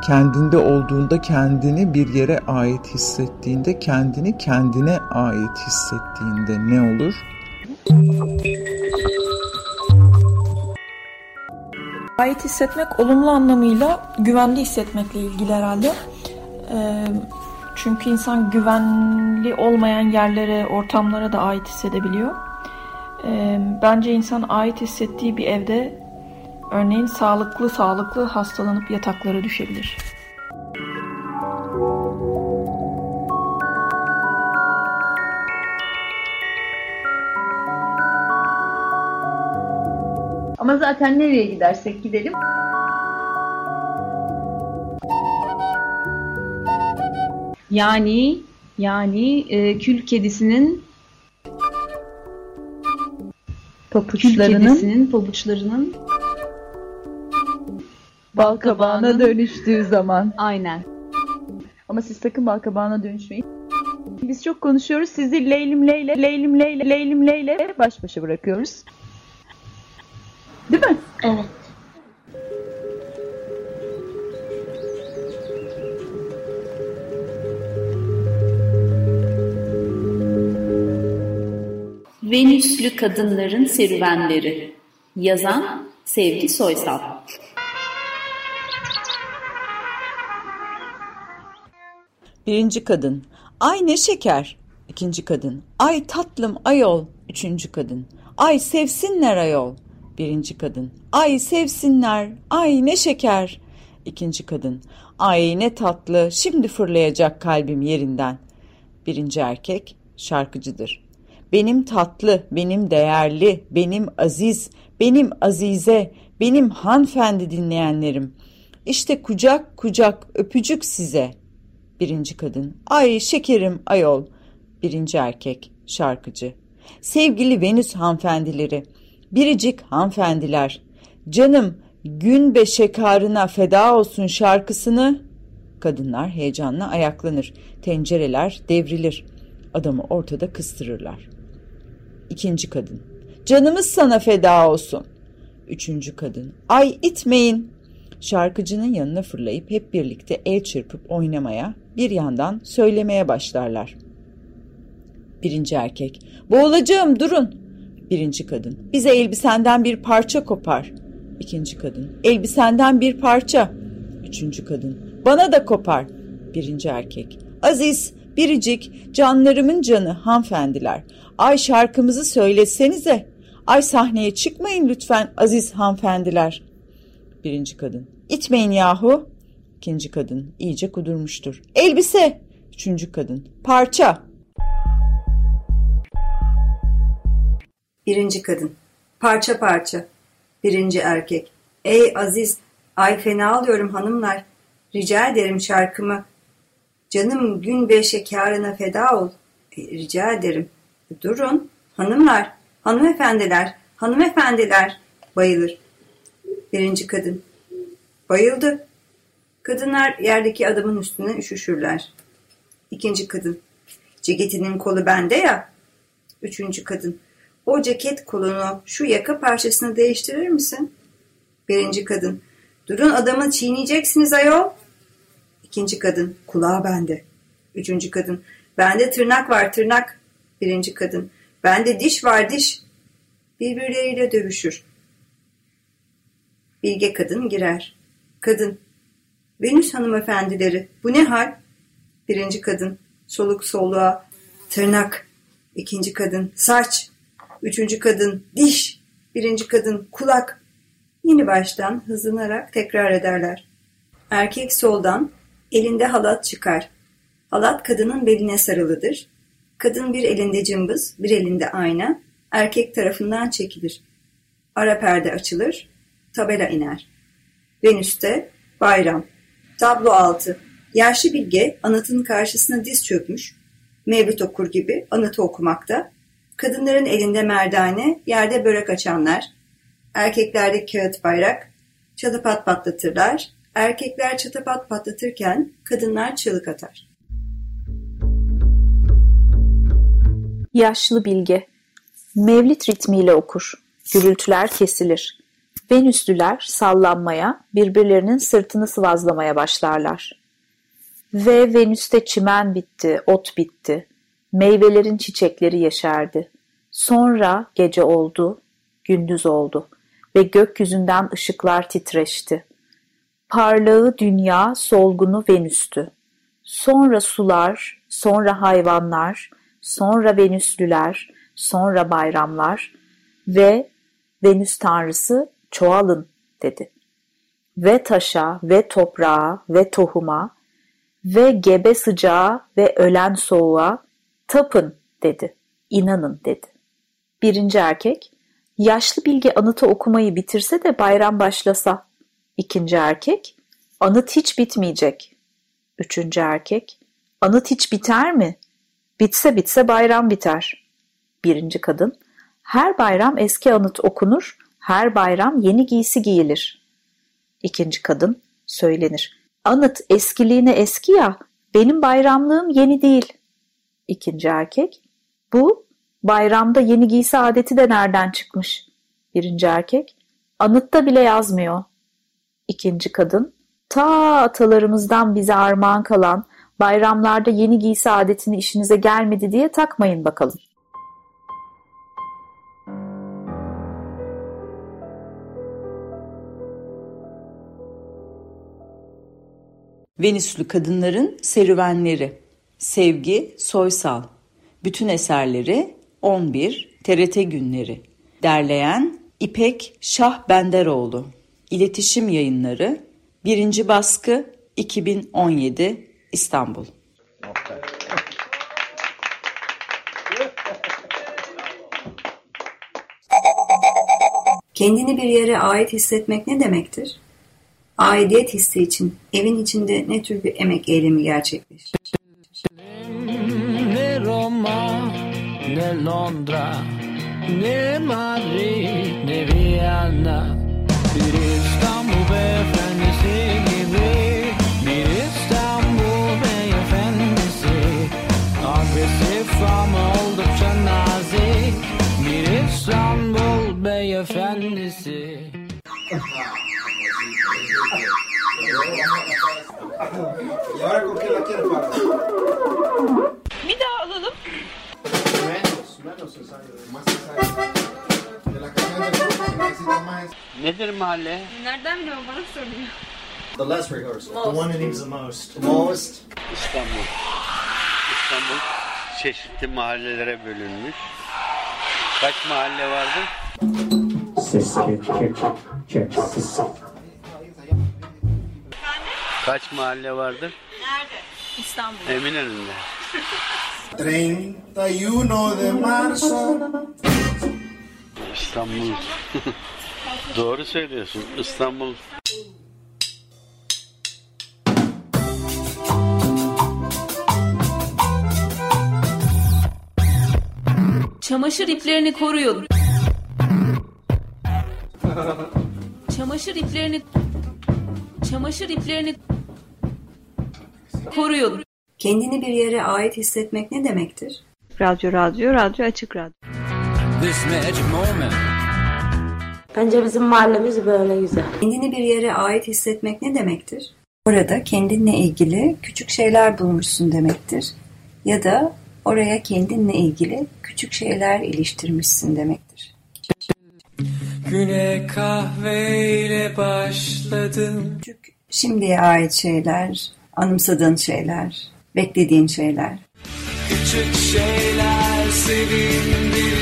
Kendinde olduğunda kendini bir yere ait hissettiğinde kendini kendine ait hissettiğinde ne olur? Ait hissetmek olumlu anlamıyla güvenli hissetmekle ilgili herhalde. Ee, çünkü insan güvenli olmayan yerlere, ortamlara da ait hissedebiliyor. Ee, bence insan ait hissettiği bir evde Örneğin sağlıklı sağlıklı hastalanıp yataklara düşebilir. Ama zaten nereye gidersek gidelim Yani yani e, kül kedisinin papuçlarının kül kedisinin pabuçlarının bal kabağına dönüştüğü zaman. Aynen. Ama siz sakın bal kabağına dönüşmeyin. Biz çok konuşuyoruz. Sizi Leylim Leyle, Leylim Leyle, Leylim Leyle baş başa bırakıyoruz. Değil mi? Evet. Venüslü Kadınların Serüvenleri Yazan Sevgi Soysal Birinci kadın. Ay ne şeker. İkinci kadın. Ay tatlım ayol. Üçüncü kadın. Ay sevsinler ayol. Birinci kadın. Ay sevsinler. Ay ne şeker. İkinci kadın. Ay ne tatlı. Şimdi fırlayacak kalbim yerinden. Birinci erkek şarkıcıdır. Benim tatlı, benim değerli, benim aziz, benim azize, benim hanfendi dinleyenlerim. İşte kucak kucak öpücük size. Birinci kadın. Ay şekerim ayol. Birinci erkek şarkıcı. Sevgili Venüs hanfendileri. Biricik hanfendiler. Canım gün be şekarına feda olsun şarkısını. Kadınlar heyecanla ayaklanır. Tencereler devrilir. Adamı ortada kıstırırlar. İkinci kadın. Canımız sana feda olsun. Üçüncü kadın. Ay itmeyin. Şarkıcının yanına fırlayıp hep birlikte el çırpıp oynamaya, bir yandan söylemeye başlarlar. Birinci erkek. Boğulacağım durun. Birinci kadın. Bize elbisenden bir parça kopar. İkinci kadın. Elbisenden bir parça. Üçüncü kadın. Bana da kopar. Birinci erkek. Aziz, biricik, canlarımın canı hanfendiler. Ay şarkımızı söylesenize. Ay sahneye çıkmayın lütfen aziz hanfendiler. Birinci kadın. İtmeyin yahu. İkinci kadın iyice kudurmuştur. Elbise. Üçüncü kadın parça. Birinci kadın parça parça. Birinci erkek ey aziz ay fena alıyorum hanımlar. Rica ederim şarkımı. Canım gün ve şekarına feda ol. E, rica ederim. Durun hanımlar, hanımefendiler, hanımefendiler bayılır. Birinci kadın bayıldı. Kadınlar yerdeki adamın üstüne üşüşürler. İkinci kadın. Ceketinin kolu bende ya. Üçüncü kadın. O ceket kolunu şu yaka parçasını değiştirir misin? Birinci kadın. Durun adamı çiğneyeceksiniz ayol. İkinci kadın. Kulağı bende. Üçüncü kadın. Bende tırnak var tırnak. Birinci kadın. Bende diş var diş. Birbirleriyle dövüşür. Bilge kadın girer. Kadın. Venüs hanımefendileri. Bu ne hal? Birinci kadın. Soluk soluğa. Tırnak. İkinci kadın. Saç. Üçüncü kadın. Diş. Birinci kadın. Kulak. Yeni baştan hızlanarak tekrar ederler. Erkek soldan elinde halat çıkar. Halat kadının beline sarılıdır. Kadın bir elinde cımbız, bir elinde ayna, erkek tarafından çekilir. Ara perde açılır, tabela iner. Venüs'te bayram. Tablo altı. Yaşlı bilge anıtın karşısına diz çökmüş, mevlüt okur gibi anıtı okumakta. Kadınların elinde merdane, yerde börek açanlar. Erkeklerde kağıt bayrak, çatapat patlatırlar. Erkekler çatapat patlatırken kadınlar çığlık atar. Yaşlı bilge. Mevlit ritmiyle okur. Gürültüler kesilir. Venüslüler sallanmaya, birbirlerinin sırtını sıvazlamaya başlarlar. Ve Venüs'te çimen bitti, ot bitti. Meyvelerin çiçekleri yeşerdi. Sonra gece oldu, gündüz oldu ve gökyüzünden ışıklar titreşti. Parlağı dünya, solgunu Venüs'tü. Sonra sular, sonra hayvanlar, sonra Venüslüler, sonra bayramlar ve Venüs tanrısı çoğalın dedi. Ve taşa ve toprağa ve tohuma ve gebe sıcağa ve ölen soğuğa tapın dedi. İnanın dedi. Birinci erkek, yaşlı bilgi anıtı okumayı bitirse de bayram başlasa. İkinci erkek, anıt hiç bitmeyecek. Üçüncü erkek, anıt hiç biter mi? Bitse bitse bayram biter. Birinci kadın, her bayram eski anıt okunur, her bayram yeni giysi giyilir. İkinci kadın, söylenir. Anıt eskiliğine eski ya, benim bayramlığım yeni değil. İkinci erkek, bu bayramda yeni giysi adeti de nereden çıkmış? Birinci erkek, anıtta bile yazmıyor. İkinci kadın, ta atalarımızdan bize armağan kalan bayramlarda yeni giysi adetini işinize gelmedi diye takmayın bakalım. Venüslü Kadınların Serüvenleri. Sevgi Soysal. Bütün eserleri 11 TRT Günleri. Derleyen İpek Şah Benderoğlu İletişim Yayınları. 1. Baskı 2017 İstanbul. Kendini bir yere ait hissetmek ne demektir? Aidiyet hissi için evin içinde ne tür bir emek eylemi gerçekleşir? Ne Londra, ne Madrid, ne Viyana. Bir İstanbul beyefendisi gibi, bir İstanbul beyefendisi. Agresif ama oldukça nazik, bir İstanbul beyefendisi. ¿Y ahora con qué la? Bir daha alalım. Menos, menos ensayo, más ensayo. De la canción del grupo se necesita más. Nedir mahalle? Nereden biliyorum bana soruyor. The less rehearsal. Most. The one that needs the most. The most. İstanbul. İstanbul çeşitli mahallelere bölünmüş. Kaç mahalle vardı? Ses, check, check, check, ses. Kaç mahalle vardır? Nerede? İstanbul. Eminönü'nde. 31 de marzo. İstanbul. Doğru söylüyorsun. İstanbul. Çamaşır iplerini koruyun. Çamaşır iplerini Çamaşır iplerini koruyun. Kendini bir yere ait hissetmek ne demektir? Radyo, radyo, radyo, açık radyo. This magic moment. Bence bizim mahallemiz böyle güzel. Kendini bir yere ait hissetmek ne demektir? Orada kendinle ilgili küçük şeyler bulmuşsun demektir. Ya da oraya kendinle ilgili küçük şeyler iliştirmişsin demektir. Güne kahveyle başladım. Küçük şimdiye ait şeyler, anımsadığın şeyler, beklediğin şeyler. Küçük şeyler sevindirir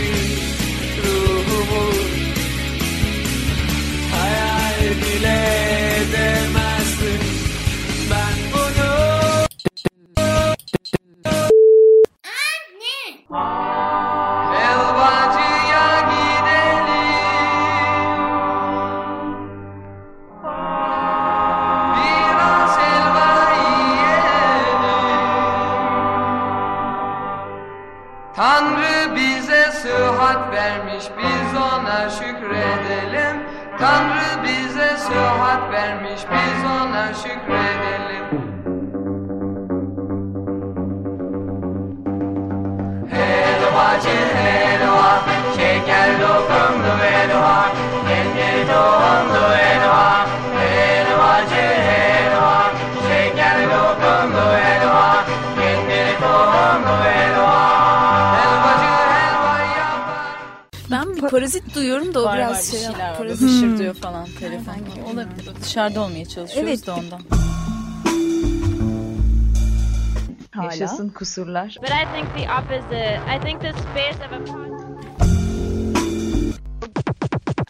parazit duyuyorum da o Var, biraz var, bir şey var. parazit Hmm. diyor falan telefon. Olabilir. Dışarıda olmaya çalışıyoruz Evet. da ondan. Yaşasın kusurlar. But I think the opposite. I think the space of a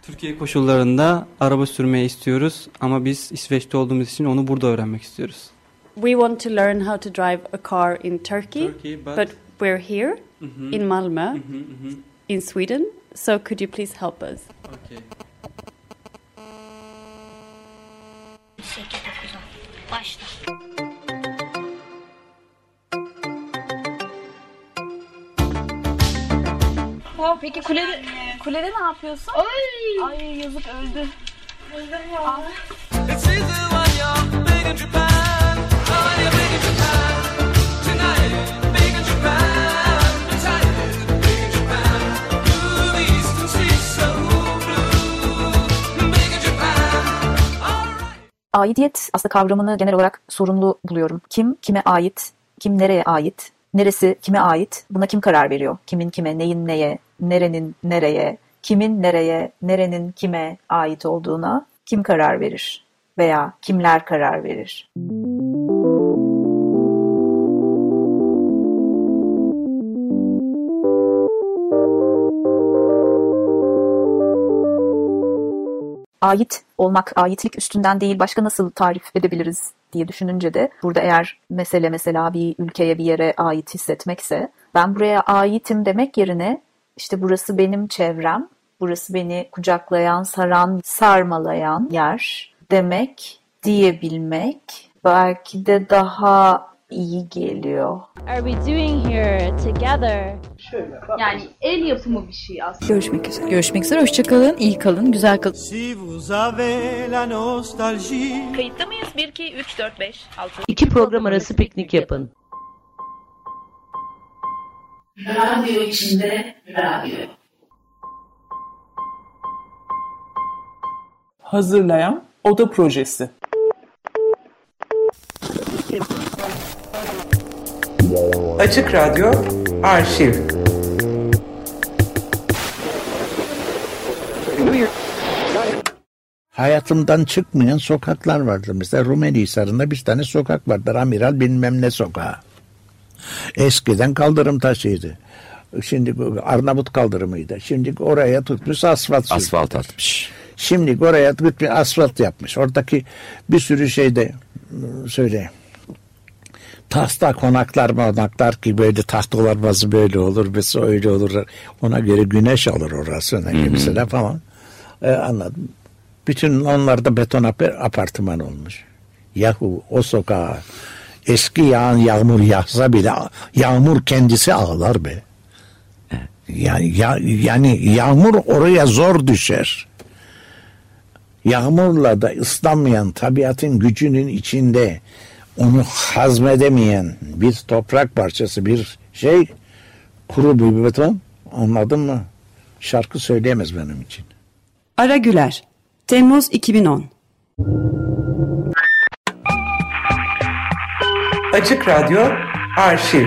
Türkiye koşullarında araba sürmeyi istiyoruz ama biz İsveç'te olduğumuz için onu burada öğrenmek istiyoruz. We want to learn how to drive a car in Turkey, Turkey, but- but we're here Mhm. in Malmö, Mhm, mhm. in Sweden. So could you please help us? Okay. Başla. Oh, peki kulede, kulede ne yapıyorsun? Ay, Ay yazık öldü. Öldüm ya. It's Aidiyet aslında kavramını genel olarak sorunlu buluyorum. Kim kime ait, kim nereye ait, neresi kime ait, buna kim karar veriyor? Kimin kime, neyin neye, nerenin nereye, kimin nereye, nerenin kime ait olduğuna kim karar verir? Veya kimler karar verir? Ait olmak, aitlik üstünden değil başka nasıl tarif edebiliriz diye düşününce de burada eğer mesele mesela bir ülkeye bir yere ait hissetmekse ben buraya aitim demek yerine işte burası benim çevrem, burası beni kucaklayan, saran, sarmalayan yer demek diyebilmek belki de daha iyi geliyor. Are we doing here together? Yani el yapımı bir şey aslında. Görüşmek üzere. Görüşmek üzere. Hoşçakalın. iyi kalın. Güzel kalın. Si vous avez la nostalgie. Kayıtta mıyız? 1, 2, 3, 4, 5, 6. İki program arası piknik yapın. Radyo içinde radyo. Hazırlayan Oda Projesi. Açık Radyo Arşiv. Hayatımdan çıkmayan sokaklar vardır. Mesela Rumeli Hisarı'nda bir tane sokak vardır. Amiral bilmem ne sokağı. Eskiden kaldırım taşıydı. Şimdi Arnavut kaldırımıydı. Şimdi oraya tutmuş asfalt sürmüş. Asfalt atmış. Şimdi oraya bir asfalt yapmış. Oradaki bir sürü şeyde ıı, söyle tahta konaklar monaklar ki böyle tahtalar bazı böyle olur mesela öyle olur. Ona göre güneş alır orası mesela falan. E, anladım. Bütün onlar da beton ap- apartman olmuş. Yahu o sokağa eski yağan yağmur yağsa bile yağmur kendisi ağlar be. Yani, ya, yani yağmur oraya zor düşer. Yağmurla da ıslanmayan tabiatın gücünün içinde onu hazmedemeyen bir toprak parçası bir şey kuru bir beton anladın mı? Şarkı söyleyemez benim için. Ara Güler Temmuz 2010 Açık Radyo Arşiv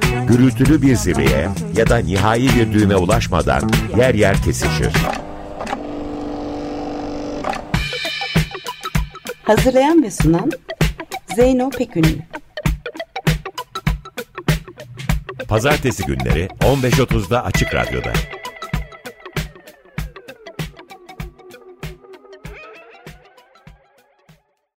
gürültülü bir zirveye ya da nihai bir düğüme ulaşmadan yer yer kesişir. Hazırlayan ve sunan Zeyno Pekünlü Pazartesi günleri 15.30'da Açık Radyo'da.